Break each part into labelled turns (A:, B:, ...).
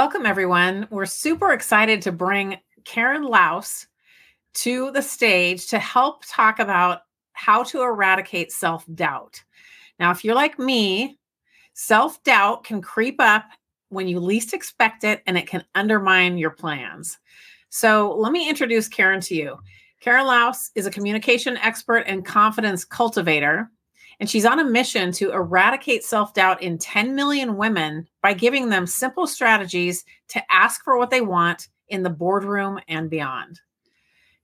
A: Welcome, everyone. We're super excited to bring Karen Laos to the stage to help talk about how to eradicate self doubt. Now, if you're like me, self doubt can creep up when you least expect it and it can undermine your plans. So, let me introduce Karen to you. Karen Laos is a communication expert and confidence cultivator and she's on a mission to eradicate self doubt in 10 million women by giving them simple strategies to ask for what they want in the boardroom and beyond.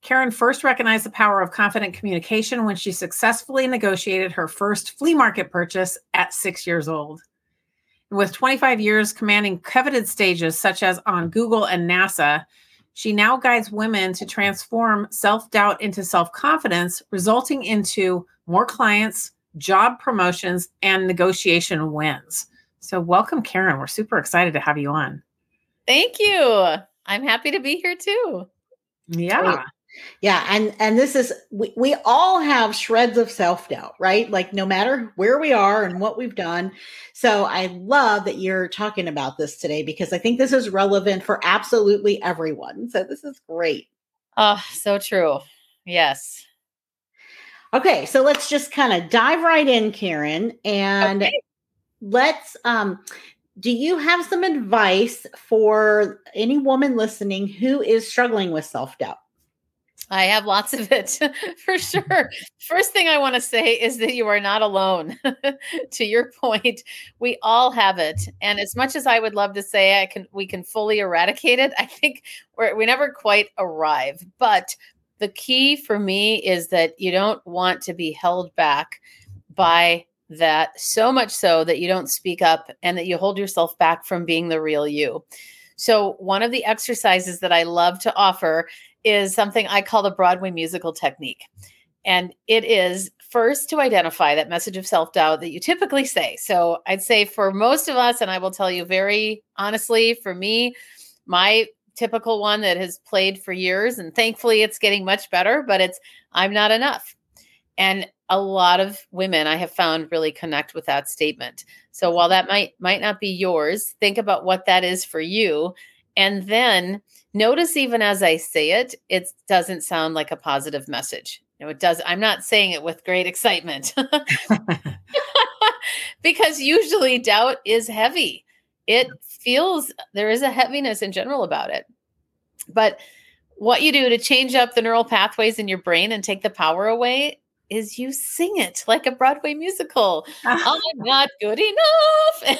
A: Karen first recognized the power of confident communication when she successfully negotiated her first flea market purchase at six years old. With 25 years commanding coveted stages such as on Google and NASA, she now guides women to transform self doubt into self confidence, resulting into more clients, job promotions, and negotiation wins. So, welcome, Karen. We're super excited to have you on.
B: Thank you. I'm happy to be here too.
A: Yeah. Great.
C: Yeah, and and this is we, we all have shreds of self-doubt, right? Like no matter where we are and what we've done. So I love that you're talking about this today because I think this is relevant for absolutely everyone. So this is great.
B: Oh, so true. Yes.
C: Okay, so let's just kind of dive right in, Karen, and okay. let's um do you have some advice for any woman listening who is struggling with self-doubt?
B: I have lots of it for sure. First thing I want to say is that you are not alone. to your point, we all have it, and as much as I would love to say I can, we can fully eradicate it. I think we're, we never quite arrive. But the key for me is that you don't want to be held back by that so much so that you don't speak up and that you hold yourself back from being the real you. So, one of the exercises that I love to offer is something I call the Broadway musical technique. And it is first to identify that message of self doubt that you typically say. So, I'd say for most of us, and I will tell you very honestly, for me, my typical one that has played for years and thankfully it's getting much better but it's i'm not enough. And a lot of women i have found really connect with that statement. So while that might might not be yours think about what that is for you. And then notice even as i say it it doesn't sound like a positive message. No it does i'm not saying it with great excitement. Because usually doubt is heavy it feels there is a heaviness in general about it. But what you do to change up the neural pathways in your brain and take the power away is you sing it like a Broadway musical. I'm not good enough. And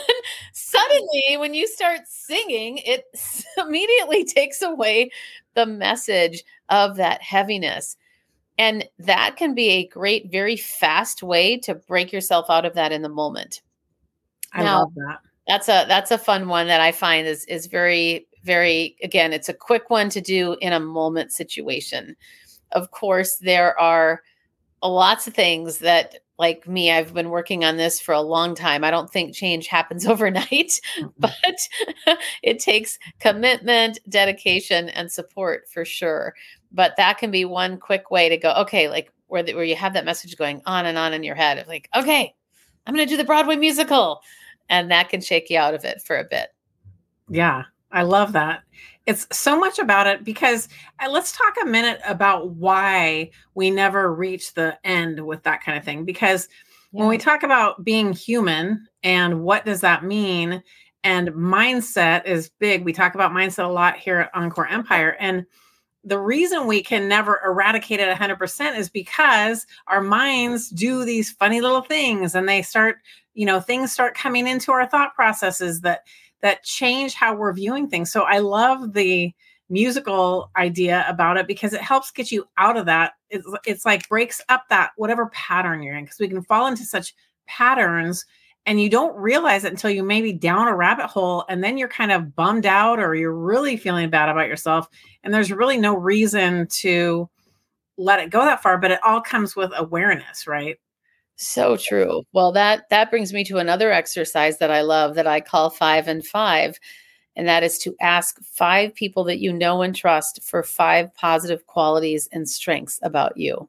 B: suddenly, when you start singing, it immediately takes away the message of that heaviness. And that can be a great, very fast way to break yourself out of that in the moment.
A: I now, love that
B: that's a that's a fun one that I find is is very very again it's a quick one to do in a moment situation. Of course, there are lots of things that like me I've been working on this for a long time. I don't think change happens overnight, mm-hmm. but it takes commitment, dedication and support for sure. But that can be one quick way to go okay, like where the, where you have that message going on and on in your head of like, okay, I'm going to do the Broadway musical and that can shake you out of it for a bit.
A: Yeah, I love that. It's so much about it because uh, let's talk a minute about why we never reach the end with that kind of thing. Because when we talk about being human and what does that mean and mindset is big we talk about mindset a lot here at encore empire and the reason we can never eradicate it 100% is because our minds do these funny little things and they start you know things start coming into our thought processes that that change how we're viewing things. So i love the musical idea about it because it helps get you out of that. It's, it's like breaks up that whatever pattern you're in because we can fall into such patterns and you don't realize it until you maybe down a rabbit hole and then you're kind of bummed out or you're really feeling bad about yourself and there's really no reason to let it go that far but it all comes with awareness right
B: so true. Well that that brings me to another exercise that i love that i call five and five and that is to ask five people that you know and trust for five positive qualities and strengths about you.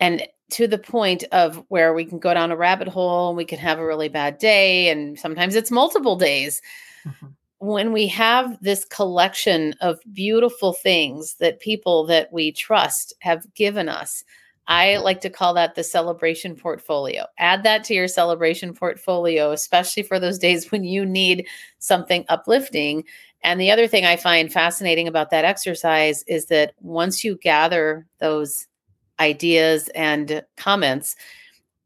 B: And to the point of where we can go down a rabbit hole and we can have a really bad day and sometimes it's multiple days. Mm-hmm. when we have this collection of beautiful things that people that we trust have given us I like to call that the celebration portfolio. Add that to your celebration portfolio, especially for those days when you need something uplifting. And the other thing I find fascinating about that exercise is that once you gather those ideas and comments,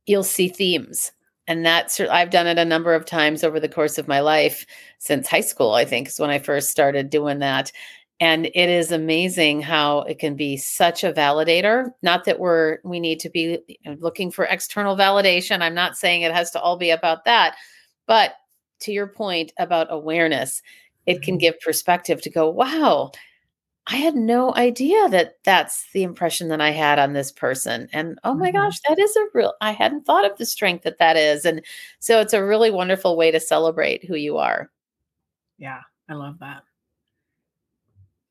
B: you'll see themes. And that's I've done it a number of times over the course of my life since high school, I think is when I first started doing that. And it is amazing how it can be such a validator. Not that we're we need to be looking for external validation. I'm not saying it has to all be about that. But to your point about awareness, it can mm-hmm. give perspective to go, wow, I had no idea that that's the impression that I had on this person. And oh my mm-hmm. gosh, that is a real, I hadn't thought of the strength that that is. And so it's a really wonderful way to celebrate who you are.
A: Yeah, I love that.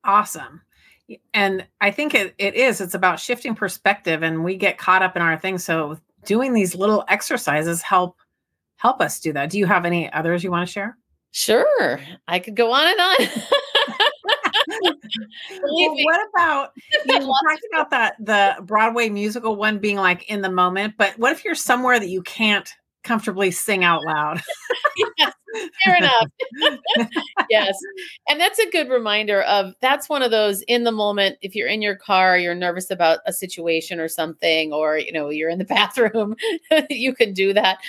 A: Awesome. And I think it, it is, it's about shifting perspective and we get caught up in our things. So doing these little exercises help help us do that. Do you have any others you want to share?
B: Sure. I could go on and on.
A: well, what about you talked about that the Broadway musical one being like in the moment, but what if you're somewhere that you can't comfortably sing out loud?
B: fair enough. yes. And that's a good reminder of that's one of those in the moment if you're in your car, you're nervous about a situation or something or you know, you're in the bathroom, you can do that.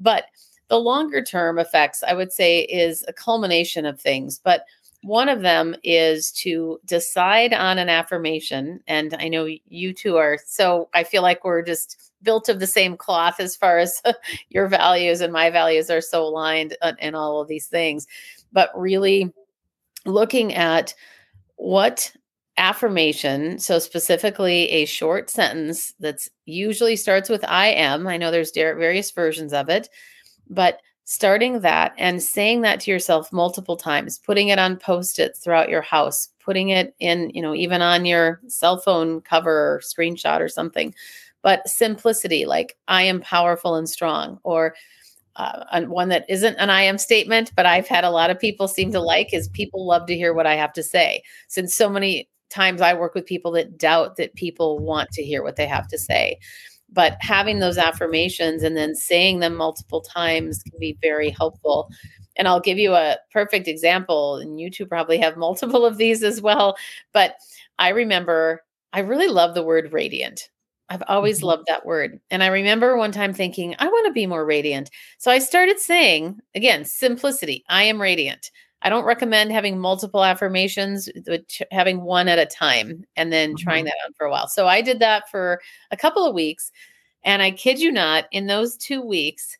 B: But the longer term effects, I would say, is a culmination of things. But one of them is to decide on an affirmation. And I know you two are so, I feel like we're just built of the same cloth as far as your values and my values are so aligned uh, and all of these things. But really looking at what affirmation so specifically a short sentence that's usually starts with i am i know there's various versions of it but starting that and saying that to yourself multiple times, putting it on post-its throughout your house, putting it in, you know, even on your cell phone cover or screenshot or something. But simplicity, like I am powerful and strong, or uh, one that isn't an I am statement, but I've had a lot of people seem to like is people love to hear what I have to say. Since so many times I work with people that doubt that people want to hear what they have to say but having those affirmations and then saying them multiple times can be very helpful and i'll give you a perfect example and you two probably have multiple of these as well but i remember i really love the word radiant I've always mm-hmm. loved that word. And I remember one time thinking, I want to be more radiant. So I started saying, again, simplicity I am radiant. I don't recommend having multiple affirmations, but having one at a time and then mm-hmm. trying that on for a while. So I did that for a couple of weeks. And I kid you not, in those two weeks,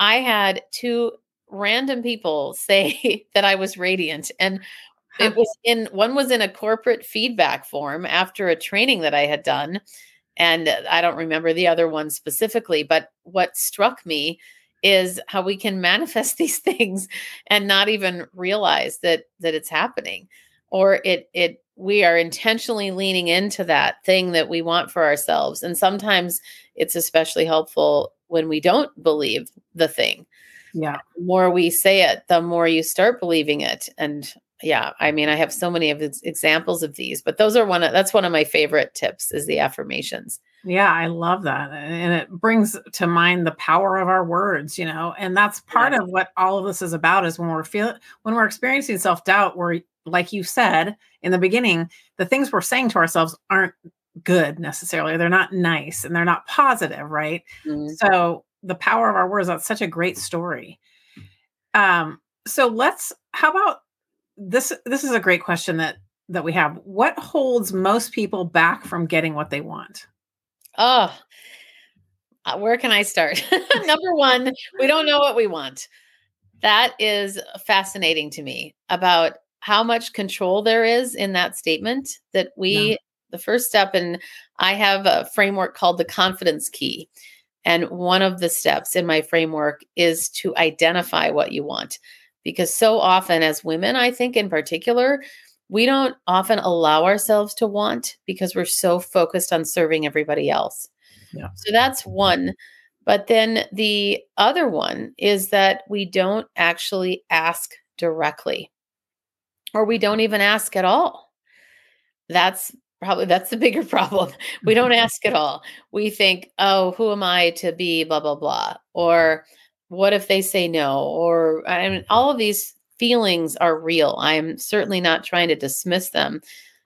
B: I had two random people say that I was radiant. And it was in one was in a corporate feedback form after a training that I had done. And I don't remember the other one specifically, but what struck me is how we can manifest these things and not even realize that that it's happening. Or it it we are intentionally leaning into that thing that we want for ourselves. And sometimes it's especially helpful when we don't believe the thing.
A: Yeah.
B: The more we say it the more you start believing it. And yeah i mean i have so many of examples of these but those are one of that's one of my favorite tips is the affirmations
A: Yeah, I love that. And it brings to mind the power of our words, you know, and that's part yeah. of what all of this is about is when we're feeling when we're experiencing self-doubt, we're like you said in the beginning, the things we're saying to ourselves aren't good necessarily. They're not nice and they're not positive, right? Mm-hmm. So the power of our words, that's such a great story. Um, so let's how about this this is a great question that that we have. What holds most people back from getting what they want?
B: Oh, where can I start? Number one, we don't know what we want. That is fascinating to me about how much control there is in that statement that we, yeah. the first step, and I have a framework called the confidence key. And one of the steps in my framework is to identify what you want. Because so often, as women, I think in particular, we don't often allow ourselves to want because we're so focused on serving everybody else. Yeah. So that's one. But then the other one is that we don't actually ask directly or we don't even ask at all. That's probably that's the bigger problem. We don't ask at all. We think, "Oh, who am I to be blah blah blah?" or what if they say no? Or I mean all of these feelings are real. I'm certainly not trying to dismiss them.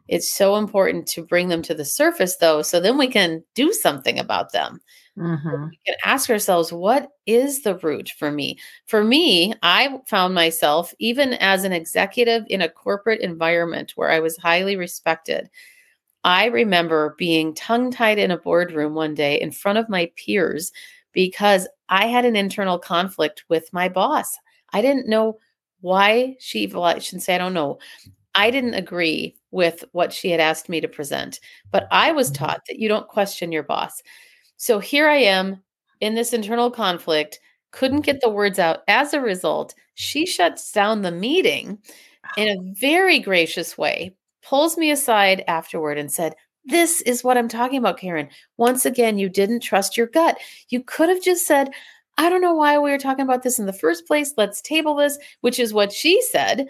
B: It's so important to bring them to the surface, though, so then we can do something about them. Mm-hmm. We can ask ourselves, what is the root for me? For me, I found myself, even as an executive in a corporate environment where I was highly respected, I remember being tongue tied in a boardroom one day in front of my peers because I had an internal conflict with my boss. I didn't know why she, I shouldn't say I don't know. I didn't agree with what she had asked me to present, but I was mm-hmm. taught that you don't question your boss. So here I am in this internal conflict, couldn't get the words out. As a result, she shuts down the meeting in a very gracious way, pulls me aside afterward and said, This is what I'm talking about, Karen. Once again, you didn't trust your gut. You could have just said, I don't know why we were talking about this in the first place. Let's table this, which is what she said.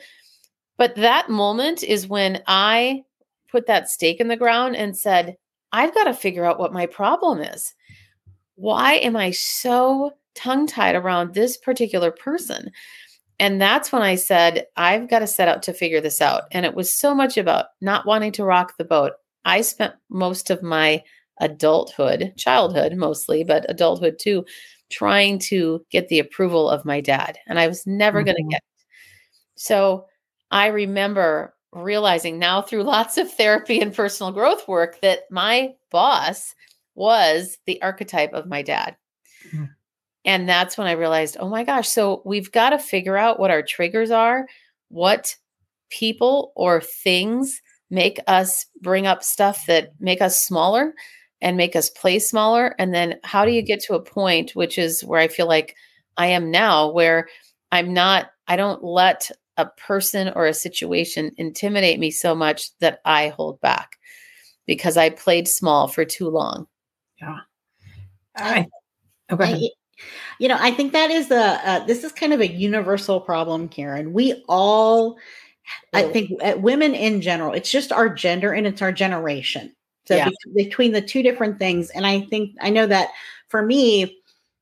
B: But that moment is when I put that stake in the ground and said, I've got to figure out what my problem is. Why am I so tongue tied around this particular person? And that's when I said, I've got to set out to figure this out. And it was so much about not wanting to rock the boat. I spent most of my adulthood, childhood mostly, but adulthood too, trying to get the approval of my dad. And I was never mm-hmm. going to get it. So I remember realizing now through lots of therapy and personal growth work that my boss was the archetype of my dad. Mm-hmm. And that's when I realized, oh my gosh, so we've got to figure out what our triggers are, what people or things make us bring up stuff that make us smaller and make us play smaller. And then how do you get to a point, which is where I feel like I am now, where I'm not, I don't let a person or a situation intimidate me so much that I hold back because I played small for too long.
A: Yeah.
C: I, okay. I, you know, I think that is the, uh, this is kind of a universal problem, Karen. We all, I think uh, women in general, it's just our gender and it's our generation. So yeah. between the two different things, and I think I know that for me,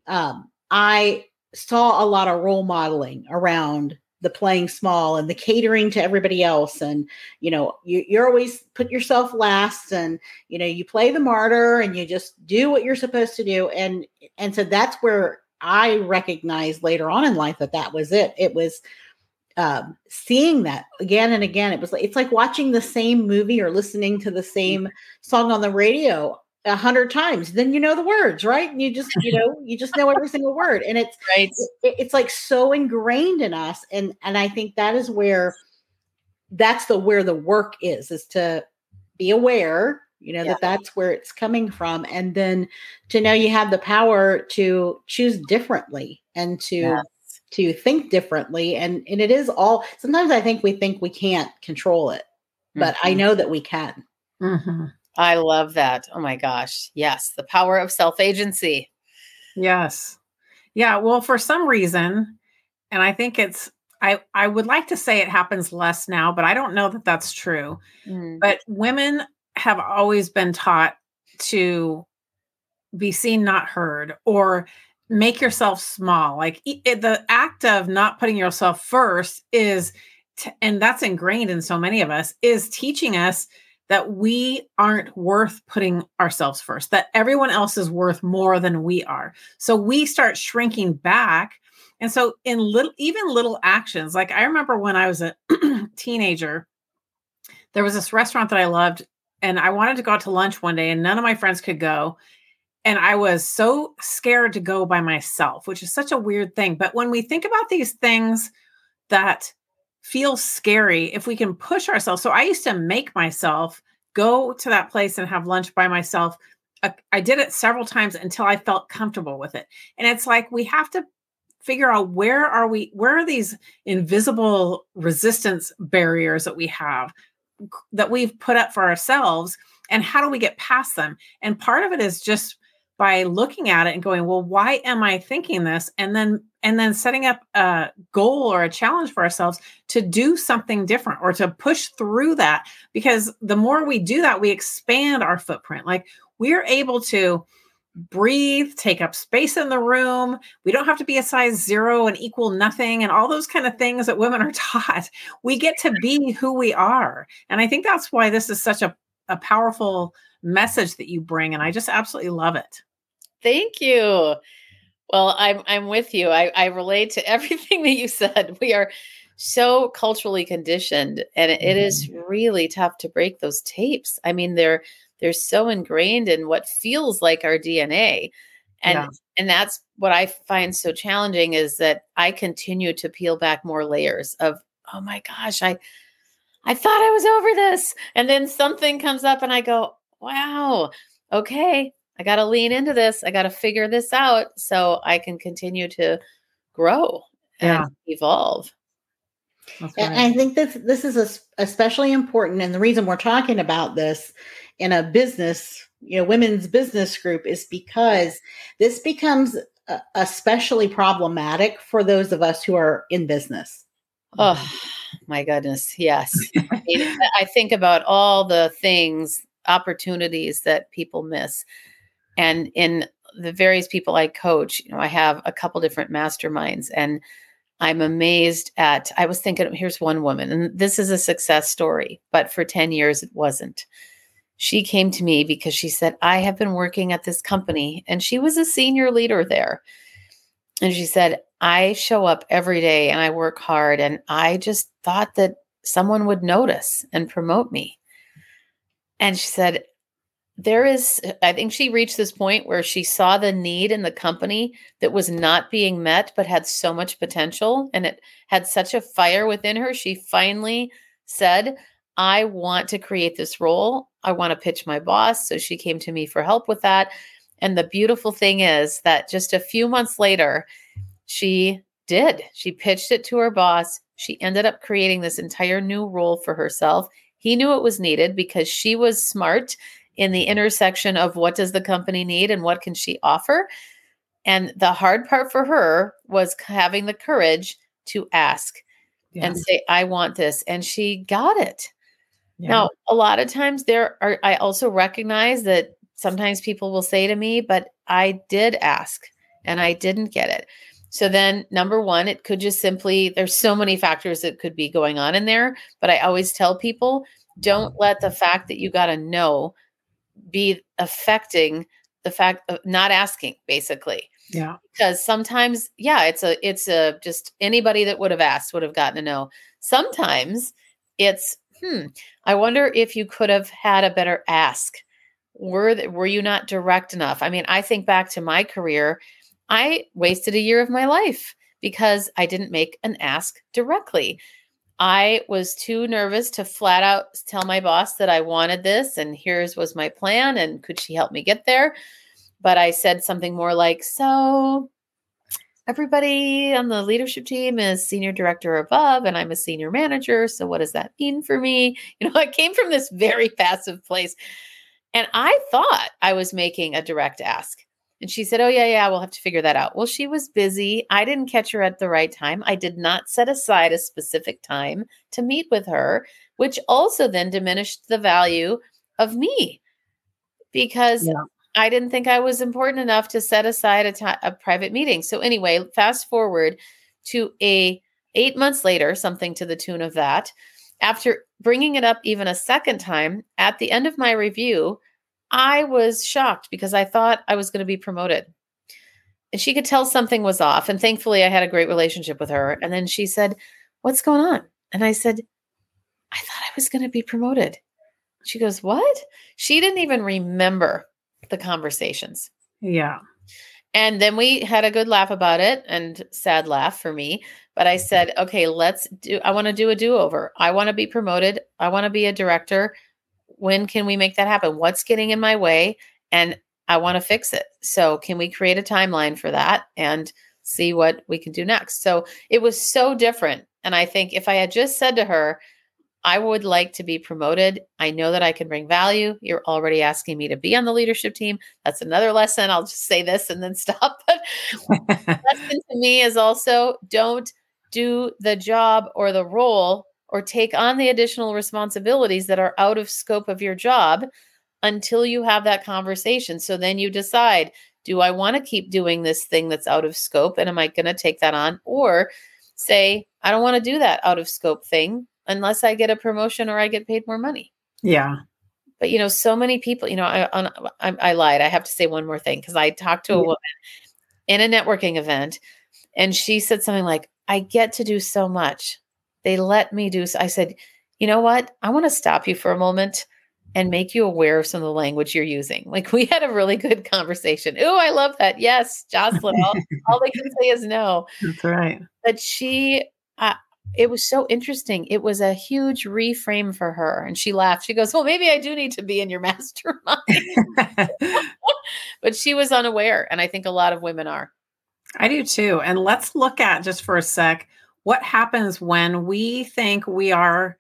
C: um, I saw a lot of role modeling around the playing small and the catering to everybody else and you know you, you're always put yourself last and you know you play the martyr and you just do what you're supposed to do and and so that's where i recognized later on in life that that was it it was um, seeing that again and again. It was like it's like watching the same movie or listening to the same song on the radio a hundred times. Then you know the words, right? And you just you know you just know every single word, and it's right. It, it's like so ingrained in us, and and I think that is where that's the where the work is is to be aware you know yeah. that that's where it's coming from and then to know you have the power to choose differently and to yeah to think differently and and it is all sometimes i think we think we can't control it but mm-hmm. i know that we can
B: mm-hmm. i love that oh my gosh yes the power of self-agency
A: yes yeah well for some reason and i think it's i i would like to say it happens less now but i don't know that that's true mm. but women have always been taught to be seen, not heard, or make yourself small. Like it, the act of not putting yourself first is, t- and that's ingrained in so many of us, is teaching us that we aren't worth putting ourselves first, that everyone else is worth more than we are. So we start shrinking back. And so in little, even little actions, like I remember when I was a teenager, there was this restaurant that I loved and I wanted to go out to lunch one day and none of my friends could go. And I was so scared to go by myself, which is such a weird thing. But when we think about these things that feel scary, if we can push ourselves. So I used to make myself go to that place and have lunch by myself. Uh, I did it several times until I felt comfortable with it. And it's like we have to figure out where are we where are these invisible resistance barriers that we have that we've put up for ourselves and how do we get past them and part of it is just by looking at it and going well why am i thinking this and then and then setting up a goal or a challenge for ourselves to do something different or to push through that because the more we do that we expand our footprint like we're able to breathe, take up space in the room. We don't have to be a size zero and equal nothing and all those kind of things that women are taught. We get to be who we are. And I think that's why this is such a, a powerful message that you bring. And I just absolutely love it.
B: Thank you. Well, I'm I'm with you. I, I relate to everything that you said. We are so culturally conditioned and it, it is mm-hmm. really tough to break those tapes. I mean, they're they're so ingrained in what feels like our DNA. And yeah. and that's what I find so challenging is that I continue to peel back more layers of, oh my gosh, I I thought I was over this. And then something comes up and I go, wow, okay, I got to lean into this. I got to figure this out so I can continue to grow and yeah. evolve.
C: And I think this this is especially important, and the reason we're talking about this in a business, you know, women's business group is because this becomes especially problematic for those of us who are in business.
B: Oh my goodness, yes. I, mean, I think about all the things, opportunities that people miss, and in the various people I coach, you know, I have a couple different masterminds and. I'm amazed at. I was thinking, here's one woman, and this is a success story, but for 10 years it wasn't she came to me because she said, I have been working at this company, and she was a senior leader there. And she said, I show up every day and I work hard, and I just thought that someone would notice and promote me. And she said, there is, I think she reached this point where she saw the need in the company that was not being met, but had so much potential and it had such a fire within her. She finally said, I want to create this role. I want to pitch my boss. So she came to me for help with that. And the beautiful thing is that just a few months later, she did. She pitched it to her boss. She ended up creating this entire new role for herself. He knew it was needed because she was smart in the intersection of what does the company need and what can she offer. And the hard part for her was having the courage to ask yeah. and say, I want this. And she got it. Yeah. Now, a lot of times there are, I also recognize that sometimes people will say to me, but I did ask and I didn't get it. So then, number one, it could just simply, there's so many factors that could be going on in there. But I always tell people don't let the fact that you got to know be affecting the fact of not asking, basically.
A: Yeah.
B: Because sometimes, yeah, it's a, it's a, just anybody that would have asked would have gotten to know. Sometimes it's, hmm, I wonder if you could have had a better ask. Were th- were you not direct enough? I mean, I think back to my career, I wasted a year of my life because I didn't make an ask directly. I was too nervous to flat out tell my boss that I wanted this and here's was my plan and could she help me get there? But I said something more like, "So, everybody on the leadership team is senior director above and i'm a senior manager so what does that mean for me you know i came from this very passive place and i thought i was making a direct ask and she said oh yeah yeah we'll have to figure that out well she was busy i didn't catch her at the right time i did not set aside a specific time to meet with her which also then diminished the value of me because yeah. I didn't think I was important enough to set aside a, t- a private meeting. So anyway, fast forward to a eight months later, something to the tune of that. After bringing it up even a second time at the end of my review, I was shocked because I thought I was going to be promoted. And she could tell something was off. And thankfully, I had a great relationship with her. And then she said, What's going on? And I said, I thought I was going to be promoted. She goes, What? She didn't even remember the conversations.
A: Yeah.
B: And then we had a good laugh about it and sad laugh for me. But I said, okay, let's do, I want to do a do over. I want to be promoted. I want to be a director. When can we make that happen? What's getting in my way? And I want to fix it. So, can we create a timeline for that and see what we can do next? So, it was so different. And I think if I had just said to her, I would like to be promoted. I know that I can bring value. You're already asking me to be on the leadership team. That's another lesson. I'll just say this and then stop. But lesson to me is also don't do the job or the role or take on the additional responsibilities that are out of scope of your job until you have that conversation. So then you decide, do I want to keep doing this thing that's out of scope and am I going to take that on or say, I don't want to do that out of scope thing unless I get a promotion or I get paid more money.
A: Yeah.
B: But you know, so many people, you know, I on, I, I lied. I have to say one more thing because I talked to a yeah. woman in a networking event, and she said something like, "I get to do so much. They let me do." So I said, "You know what? I want to stop you for a moment." and make you aware of some of the language you're using. Like we had a really good conversation. Oh, I love that. Yes, Jocelyn. All, all they can say is no.
A: That's right.
B: But she, uh, it was so interesting. It was a huge reframe for her. And she laughed. She goes, Well, maybe I do need to be in your mastermind. but she was unaware. And I think a lot of women are.
A: I do too. And let's look at just for a sec what happens when we think we are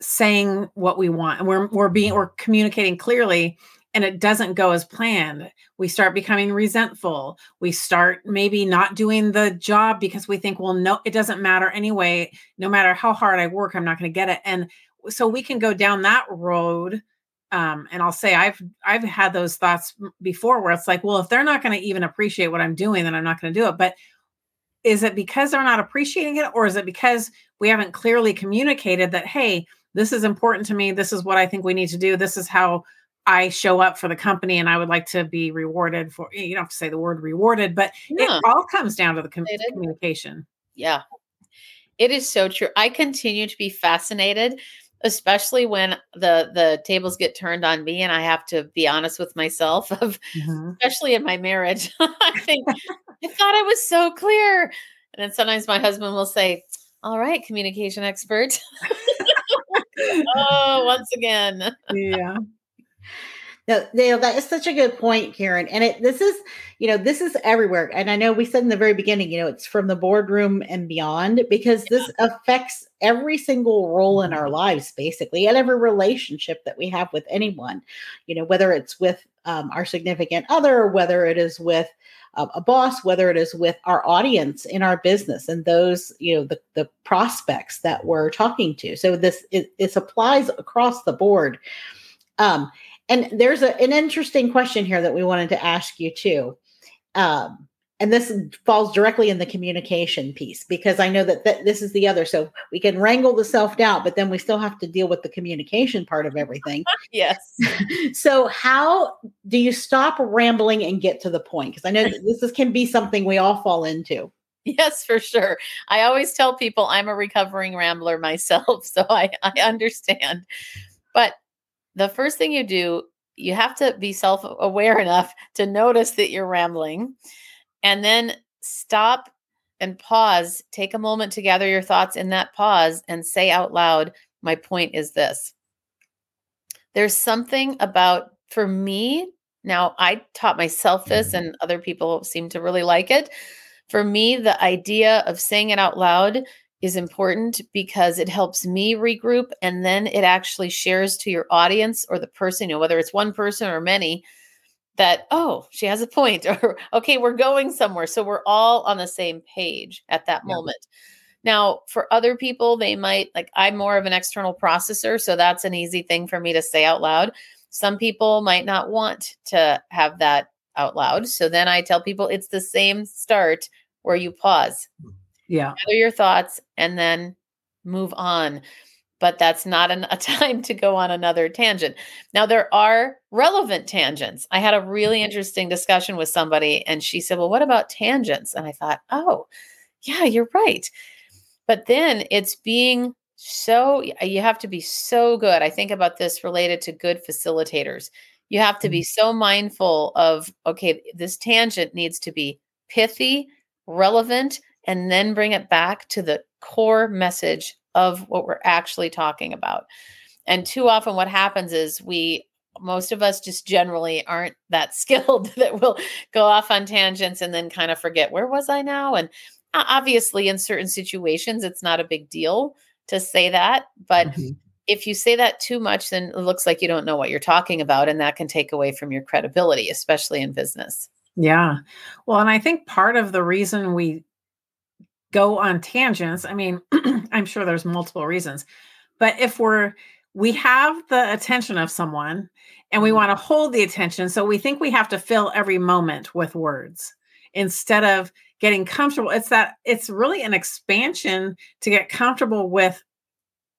A: saying what we want and we're, we're being we're communicating clearly and it doesn't go as planned, we start becoming resentful. We start maybe not doing the job because we think, well, no, it doesn't matter anyway. No matter how hard I work, I'm not going to get it. And so we can go down that road. Um, and I'll say I've I've had those thoughts before where it's like, well, if they're not going to even appreciate what I'm doing, then I'm not going to do it. But is it because they're not appreciating it, or is it because we haven't clearly communicated that, hey, this is important to me. This is what I think we need to do. This is how I show up for the company and I would like to be rewarded for eh, you don't have to say the word rewarded, but yeah. it all comes down to the com- communication.
B: Yeah. It is so true. I continue to be fascinated, especially when the the tables get turned on me and I have to be honest with myself of mm-hmm. especially in my marriage. I think I thought I was so clear. And then sometimes my husband will say, "All right, communication expert." oh, once again.
A: yeah.
C: No, know, that is such a good point, Karen. And it this is, you know, this is everywhere. And I know we said in the very beginning, you know, it's from the boardroom and beyond because this affects every single role in our lives, basically, and every relationship that we have with anyone. You know, whether it's with um, our significant other, whether it is with uh, a boss, whether it is with our audience in our business and those, you know, the, the prospects that we're talking to. So this it, it applies across the board. Um, and there's a, an interesting question here that we wanted to ask you too. Um, and this falls directly in the communication piece because I know that, that this is the other. So we can wrangle the self doubt, but then we still have to deal with the communication part of everything.
B: yes.
C: so how do you stop rambling and get to the point? Because I know this is, can be something we all fall into.
B: Yes, for sure. I always tell people I'm a recovering rambler myself, so I, I understand. But the first thing you do, you have to be self aware enough to notice that you're rambling and then stop and pause. Take a moment to gather your thoughts in that pause and say out loud, My point is this. There's something about, for me, now I taught myself this, mm-hmm. and other people seem to really like it. For me, the idea of saying it out loud is important because it helps me regroup and then it actually shares to your audience or the person, you know, whether it's one person or many, that, oh, she has a point, or okay, we're going somewhere. So we're all on the same page at that yeah. moment. Now, for other people, they might like, I'm more of an external processor. So that's an easy thing for me to say out loud. Some people might not want to have that out loud. So then I tell people it's the same start where you pause. Hmm.
A: Yeah.
B: Gather your thoughts and then move on. But that's not an, a time to go on another tangent. Now, there are relevant tangents. I had a mm-hmm. really interesting discussion with somebody, and she said, Well, what about tangents? And I thought, Oh, yeah, you're right. But then it's being so, you have to be so good. I think about this related to good facilitators. You have to be mm-hmm. so mindful of, okay, this tangent needs to be pithy, relevant, and then bring it back to the core message of what we're actually talking about. And too often, what happens is we, most of us just generally aren't that skilled that we'll go off on tangents and then kind of forget, where was I now? And obviously, in certain situations, it's not a big deal to say that. But mm-hmm. if you say that too much, then it looks like you don't know what you're talking about. And that can take away from your credibility, especially in business.
A: Yeah. Well, and I think part of the reason we go on tangents. I mean, I'm sure there's multiple reasons, but if we're we have the attention of someone and we mm-hmm. want to hold the attention, so we think we have to fill every moment with words instead of getting comfortable. It's that it's really an expansion to get comfortable with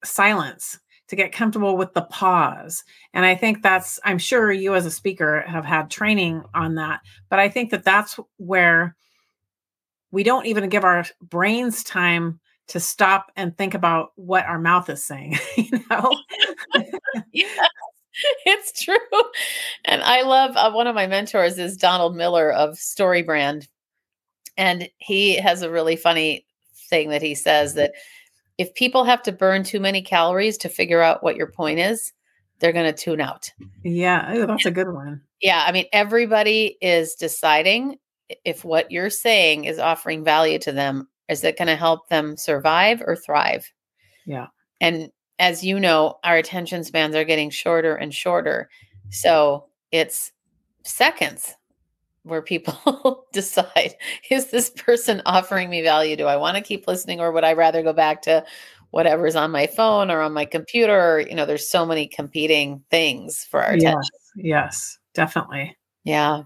A: silence to get comfortable with the pause. And I think that's, I'm sure you as a speaker have had training on that, but I think that that's where we don't even give our brains time to stop and think about what our mouth is saying you know?
B: Yeah, it's true. And i love uh, one of my mentors is donald miller of StoryBrand and he has a really funny thing that he says that if people have to burn too many calories to figure out what your point is they're going to tune out.
A: Yeah that's a good one.
B: Yeah i mean everybody is deciding if what you're saying is offering value to them, is it going to help them survive or thrive?
A: Yeah.
B: And as you know, our attention spans are getting shorter and shorter. So it's seconds where people decide is this person offering me value? Do I want to keep listening or would I rather go back to whatever's on my phone or on my computer? You know, there's so many competing things for our attention.
A: Yes, yes definitely.
B: Yeah.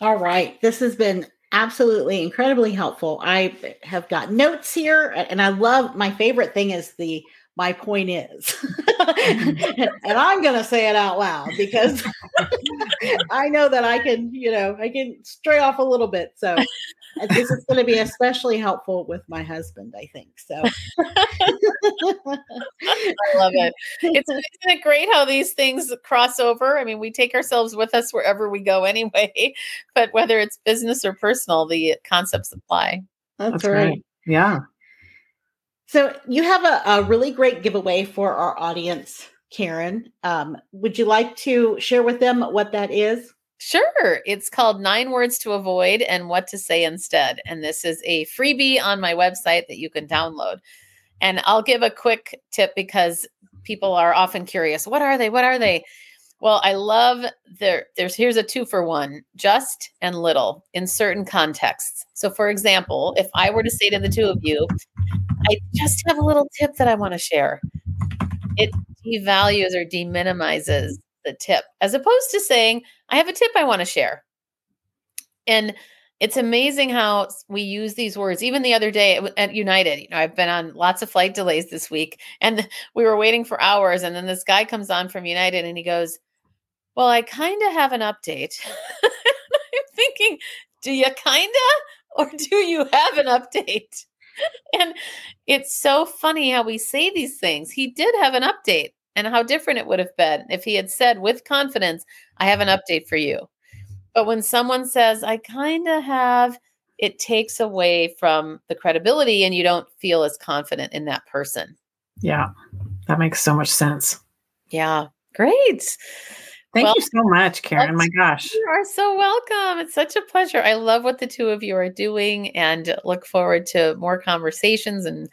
C: All right. This has been absolutely incredibly helpful. I have got notes here and I love my favorite thing is the my point is. and I'm going to say it out loud because I know that I can, you know, I can stray off a little bit. So uh, this is going to be especially helpful with my husband, I think. So I
B: love it. It's isn't it great how these things cross over? I mean, we take ourselves with us wherever we go anyway, but whether it's business or personal, the concepts apply.
C: That's, That's right. right.
A: Yeah.
C: So you have a, a, really great giveaway for our audience, Karen. Um, would you like to share with them what that is?
B: Sure. It's called Nine Words to Avoid and What to Say Instead. And this is a freebie on my website that you can download. And I'll give a quick tip because people are often curious what are they? What are they? Well, I love there. There's here's a two for one just and little in certain contexts. So, for example, if I were to say to the two of you, I just have a little tip that I want to share, it devalues or deminimizes the tip as opposed to saying, I have a tip I want to share. And it's amazing how we use these words. Even the other day at United, you know, I've been on lots of flight delays this week and we were waiting for hours. And then this guy comes on from United and he goes, Well, I kind of have an update. I'm thinking, Do you kind of or do you have an update? and it's so funny how we say these things. He did have an update and how different it would have been if he had said with confidence, I have an update for you. But when someone says, I kind of have, it takes away from the credibility and you don't feel as confident in that person.
A: Yeah, that makes so much sense.
B: Yeah, great.
A: Thank well, you so much, Karen. My gosh.
B: You are so welcome. It's such a pleasure. I love what the two of you are doing and look forward to more conversations and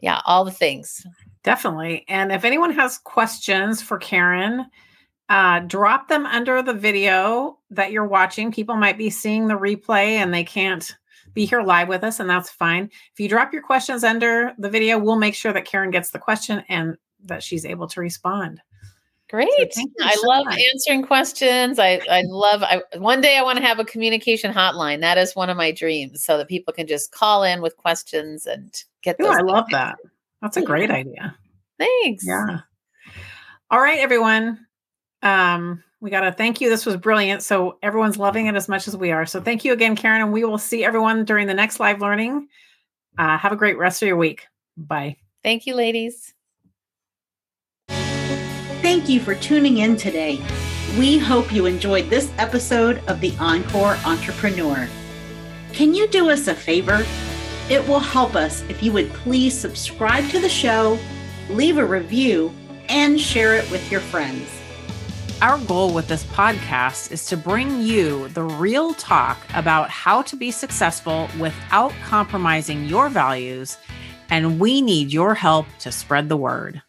B: yeah, all the things.
A: Definitely. And if anyone has questions for Karen, uh, drop them under the video that you're watching. People might be seeing the replay and they can't be here live with us, and that's fine. If you drop your questions under the video, we'll make sure that Karen gets the question and that she's able to respond.
B: Great. So I so love much. answering questions. I, I love, I, one day I want to have a communication hotline. That is one of my dreams so that people can just call in with questions and get
A: those. Ooh, I love that. That's a great idea.
B: Thanks.
A: Yeah. All right, everyone. Um, we got to thank you. This was brilliant. So everyone's loving it as much as we are. So thank you again, Karen. And we will see everyone during the next live learning. Uh, have a great rest of your week. Bye.
B: Thank you, ladies.
C: Thank you for tuning in today. We hope you enjoyed this episode of the Encore Entrepreneur. Can you do us a favor? It will help us if you would please subscribe to the show, leave a review, and share it with your friends.
A: Our goal with this podcast is to bring you the real talk about how to be successful without compromising your values, and we need your help to spread the word.